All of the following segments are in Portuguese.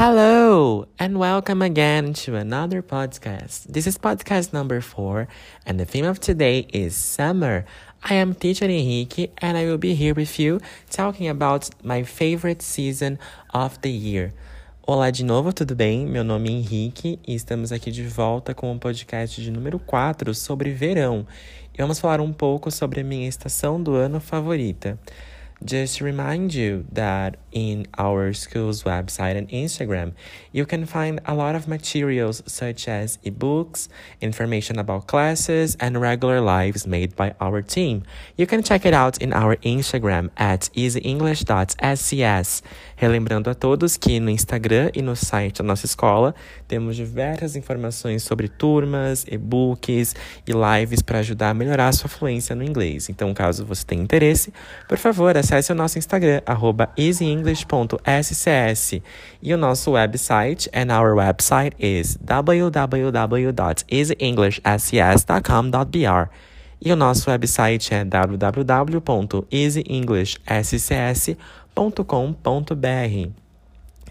Hello and welcome again to another podcast. This is podcast number four, and the theme of today is summer. I am teacher Henrique, and I will be here with you talking about my favorite season of the year. Olá de novo, tudo bem? Meu nome é Henrique e estamos aqui de volta com o podcast de número 4 sobre verão. E vamos falar um pouco sobre a minha estação do ano favorita. Just remind you that in our school's website and Instagram, you can find a lot of materials such as ebooks, information about classes, and regular lives made by our team. You can check it out in our Instagram at easyenglish.scs. Relembrando a todos que no Instagram e no site da nossa escola temos diversas informações sobre turmas, e-books e lives para ajudar a melhorar a sua fluência no inglês. Então, caso você tenha interesse, por favor, acesse o nosso Instagram, easyenglish.scs. E o nosso website, and our website is www.easyenglishscs.com.br. E o nosso website é www.easyenglishscs.com.br.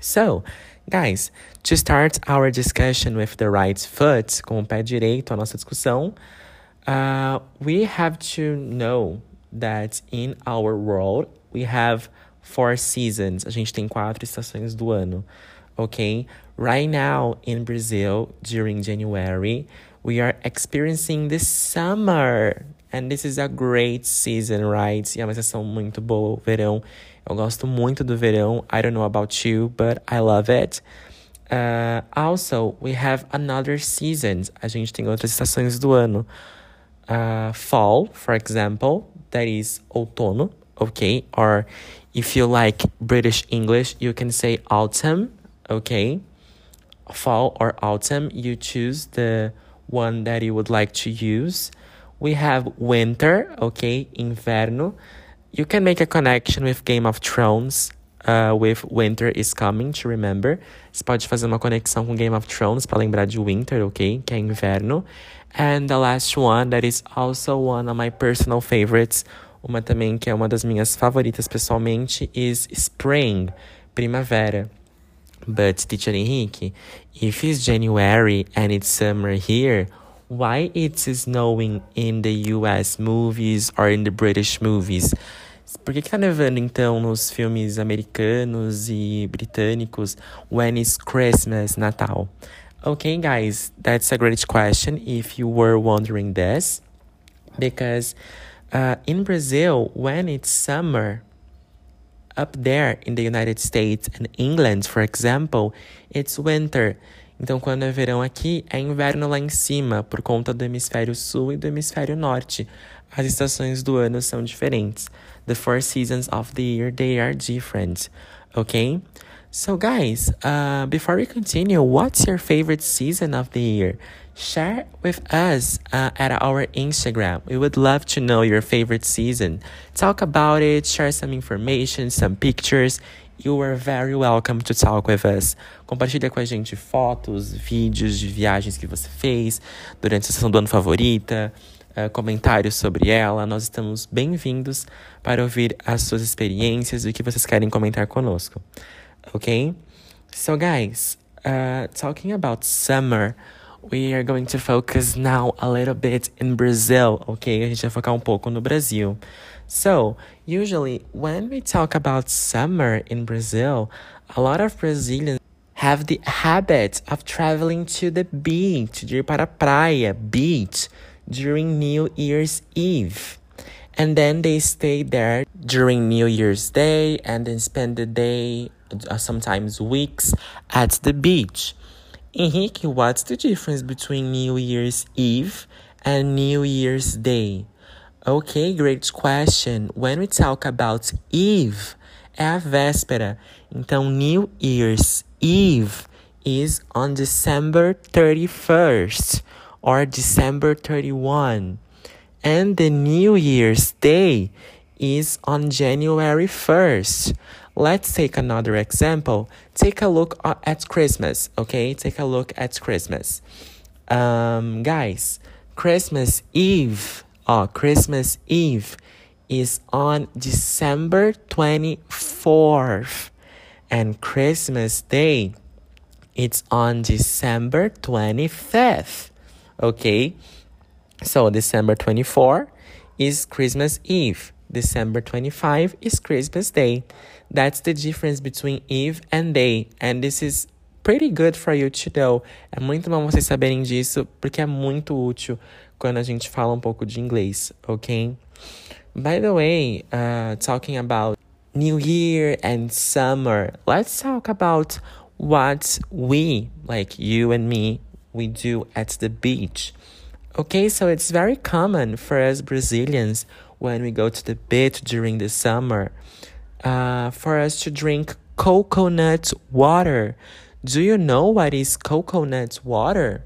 So, guys, to start our discussion with the right foot, com o pé direito, a nossa discussão, uh, we have to know that in our world we have four seasons. A gente tem quatro estações do ano, okay? Right now in Brazil, during January, we are experiencing the summer. And this is a great season, right? E é uma estação muito boa, o verão. Eu gosto muito do verão. I don't know about you, but I love it. Uh, also, we have another seasons. A gente tem outras estações do ano. Uh, fall, for example, that is outono, okay? Or if you like British English, you can say autumn, okay? Fall or autumn, you choose the one that you would like to use. We have winter, okay? Inverno. You can make a connection with Game of Thrones. Uh, with Winter is Coming, to remember. Você pode fazer uma conexão com Game of Thrones para lembrar de Winter, ok? Que é inverno. And the last one, that is also one of my personal favorites, uma também que é uma das minhas favoritas pessoalmente, is Spring, primavera. But, teacher Henrique, if it's January and it's summer here, why it's snowing in the US movies or in the British movies? Por que, que tá nevando então nos filmes americanos e britânicos when it's Christmas, Natal? Okay, guys, that's a great question if you were wondering this. Because uh, in Brazil, when it's summer, up there in the United States and England, for example, it's winter. Então, quando é verão aqui, é inverno lá em cima, por conta do hemisfério sul e do hemisfério norte. As estações do ano são diferentes. The four seasons of the year, they are different. Okay? So, guys, uh, before we continue, what's your favorite season of the year? Share with us uh, at our Instagram. We would love to know your favorite season. Talk about it, share some information, some pictures. You are very welcome to talk with us. Compartilha com a gente fotos, vídeos de viagens que você fez durante a sessão do ano favorita, uh, comentários sobre ela. Nós estamos bem-vindos para ouvir as suas experiências e o que vocês querem comentar conosco. Okay? So, guys, uh, talking about summer, we are going to focus now a little bit in Brazil, okay? A gente vai focar um pouco no Brasil. So, usually, when we talk about summer in Brazil, a lot of Brazilians have the habit of traveling to the beach, ir para praia, beach, during New Year's Eve. And then they stay there during New Year's Day and then spend the day, Uh, sometimes weeks, at the beach. Henrique, what's the difference between New Year's Eve and New Year's Day? Okay, great question. When we talk about Eve, é a véspera. Então, New Year's Eve is on December 31st or December 31. And the New Year's Day is on January 1st. Let's take another example. Take a look at Christmas, okay? Take a look at Christmas. Um, guys, Christmas Eve, oh, Christmas Eve is on December 24th. And Christmas Day it's on December 25th. Okay? So December 24 is Christmas Eve. December 25 is Christmas Day. That's the difference between Eve and Day. And this is pretty good for you to know. É muito bom vocês saberem disso, porque é muito útil quando a gente fala um pouco de inglês, ok? By the way, uh, talking about New Year and summer, let's talk about what we, like you and me, we do at the beach. Okay, so it's very common for us Brazilians when we go to the beach during the summer uh, for us to drink coconut water. Do you know what is coconut water?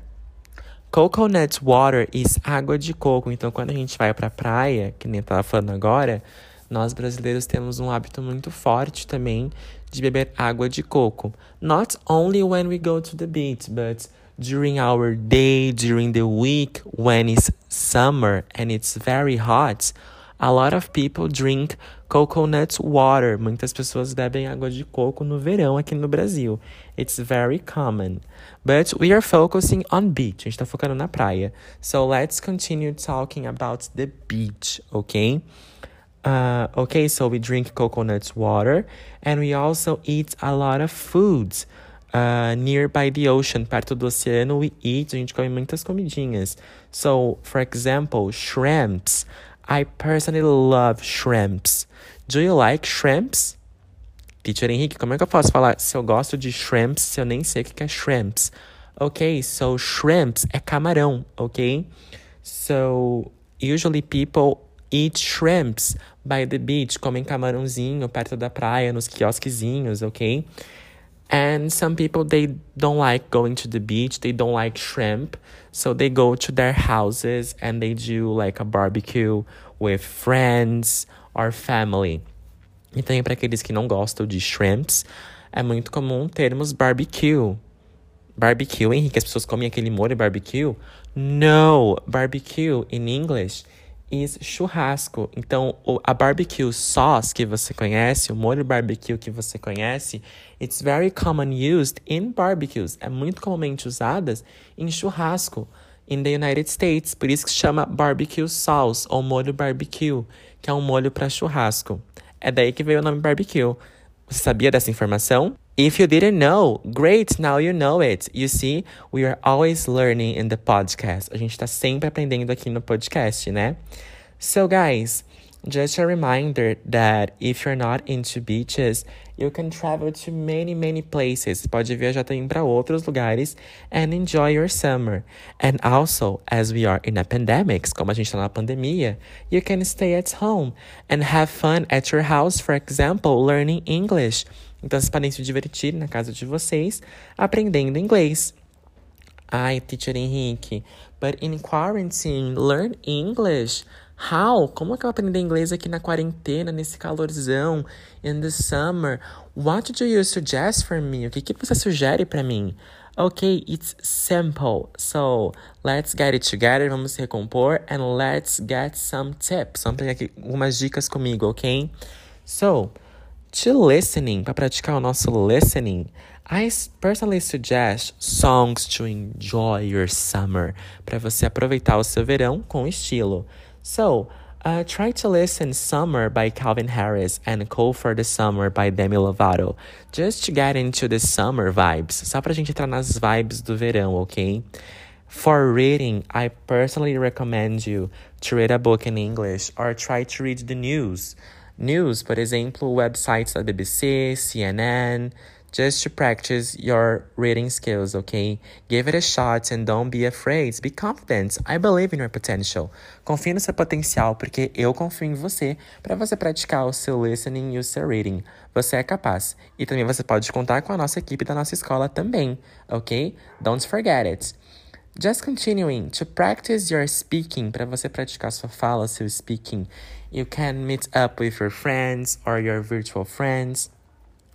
Coconut water is água de coco. Então, quando a gente vai para a praia, que nem eu tava falando agora, nós brasileiros temos um hábito muito forte também de beber água de coco. Not only when we go to the beach, but during our day, during the week, when it's summer and it's very hot, a lot of people drink coconut water. Muitas pessoas bebem água de coco no verão aqui no Brasil. It's very common. But we are focusing on beach. A gente tá focando na praia. So let's continue talking about the beach, okay? Uh, okay, so we drink coconut water and we also eat a lot of foods. Uh, nearby the ocean, perto do oceano, we eat, a gente come muitas comidinhas. So, for example, shrimps. I personally love shrimps. Do you like shrimps? Teacher Henrique, como é que eu posso falar se eu gosto de shrimps se eu nem sei o que é shrimps? Ok, so shrimps é camarão, ok? So, usually people eat shrimps by the beach, comem camarãozinho perto da praia, nos quiosquezinhos, ok? And some people they don't like going to the beach, they don't like shrimp, so they go to their houses and they do like a barbecue with friends or family. E também para aqueles que não gostam de shrimps, é muito comum termos barbecue. Barbecue, Henrique, as pessoas comem aquele molho barbecue? No, barbecue in English is churrasco. Então, a barbecue sauce que você conhece, o molho barbecue que você conhece, it's very common used in barbecues. É muito comumente usadas em churrasco in the United States. Por isso que chama barbecue sauce ou molho barbecue, que é um molho para churrasco. É daí que veio o nome barbecue. Você sabia dessa informação? If you didn't know, great, now you know it. You see, we are always learning in the podcast. A gente está sempre aprendendo aqui no podcast, né? So, guys, just a reminder that if you're not into beaches, you can travel to many, many places. Pode viajar também para outros lugares and enjoy your summer. And also, as we are in a pandemic, como a gente está na pandemia, you can stay at home and have fun at your house, for example, learning English. Então, vocês podem se divertir na casa de vocês aprendendo inglês. Ai, teacher Henrique, but in quarantine, learn English. How? Como é que eu aprender inglês aqui na quarentena, nesse calorzão, in the summer? What do you suggest for me? O que, que você sugere para mim? Ok, it's simple. So, let's get it together. Vamos recompor and let's get some tips. Vamos pegar aqui algumas dicas comigo, ok? So, to listening, para praticar o nosso listening, I personally suggest songs to enjoy your summer, para você aproveitar o seu verão com estilo. So, uh, try to listen Summer by Calvin Harris and Call for the Summer by Demi Lovato, just to get into the summer vibes, só pra gente entrar nas vibes do verão, ok? For reading, I personally recommend you to read a book in English or try to read the news. News, por exemplo, websites da BBC, CNN, just to practice your reading skills, okay? Give it a shot and don't be afraid. Be confident. I believe in your potential. Confie no seu potencial, porque eu confio em você para você praticar o seu listening e o seu reading. Você é capaz. E também você pode contar com a nossa equipe da nossa escola também, ok? Don't forget it. Just continuing to practice your speaking, para você praticar sua fala, seu speaking. You can meet up with your friends or your virtual friends.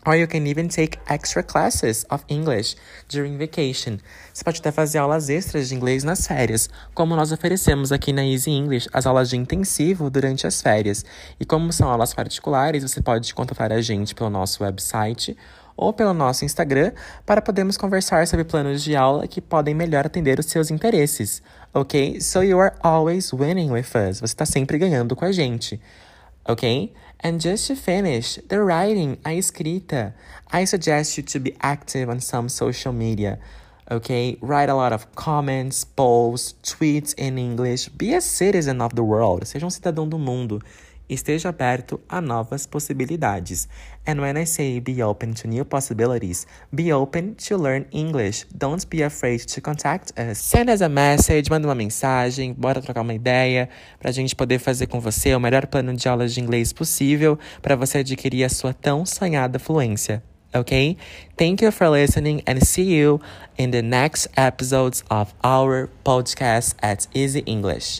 Or you can even take extra classes of English during vacation. Você pode até fazer aulas extras de inglês nas férias, como nós oferecemos aqui na Easy English as aulas de intensivo durante as férias. E como são aulas particulares, você pode contatar a gente pelo nosso website ou pelo nosso Instagram para podermos conversar sobre planos de aula que podem melhor atender os seus interesses. Ok? So you are always winning with us. Você está sempre ganhando com a gente. Ok? And just to finish, the writing, a escrita. I suggest you to be active on some social media. Okay, write a lot of comments, polls, tweets in English. Be a citizen of the world. Seja um cidadão do mundo. Esteja aberto a novas possibilidades. And when I say be open to new possibilities, be open to learn English. Don't be afraid to contact us. Send us a message, manda uma mensagem, bora trocar uma ideia para a gente poder fazer com você o melhor plano de aulas de inglês possível para você adquirir a sua tão sonhada fluência. Okay? Thank you for listening and see you in the next episodes of our podcast at Easy English.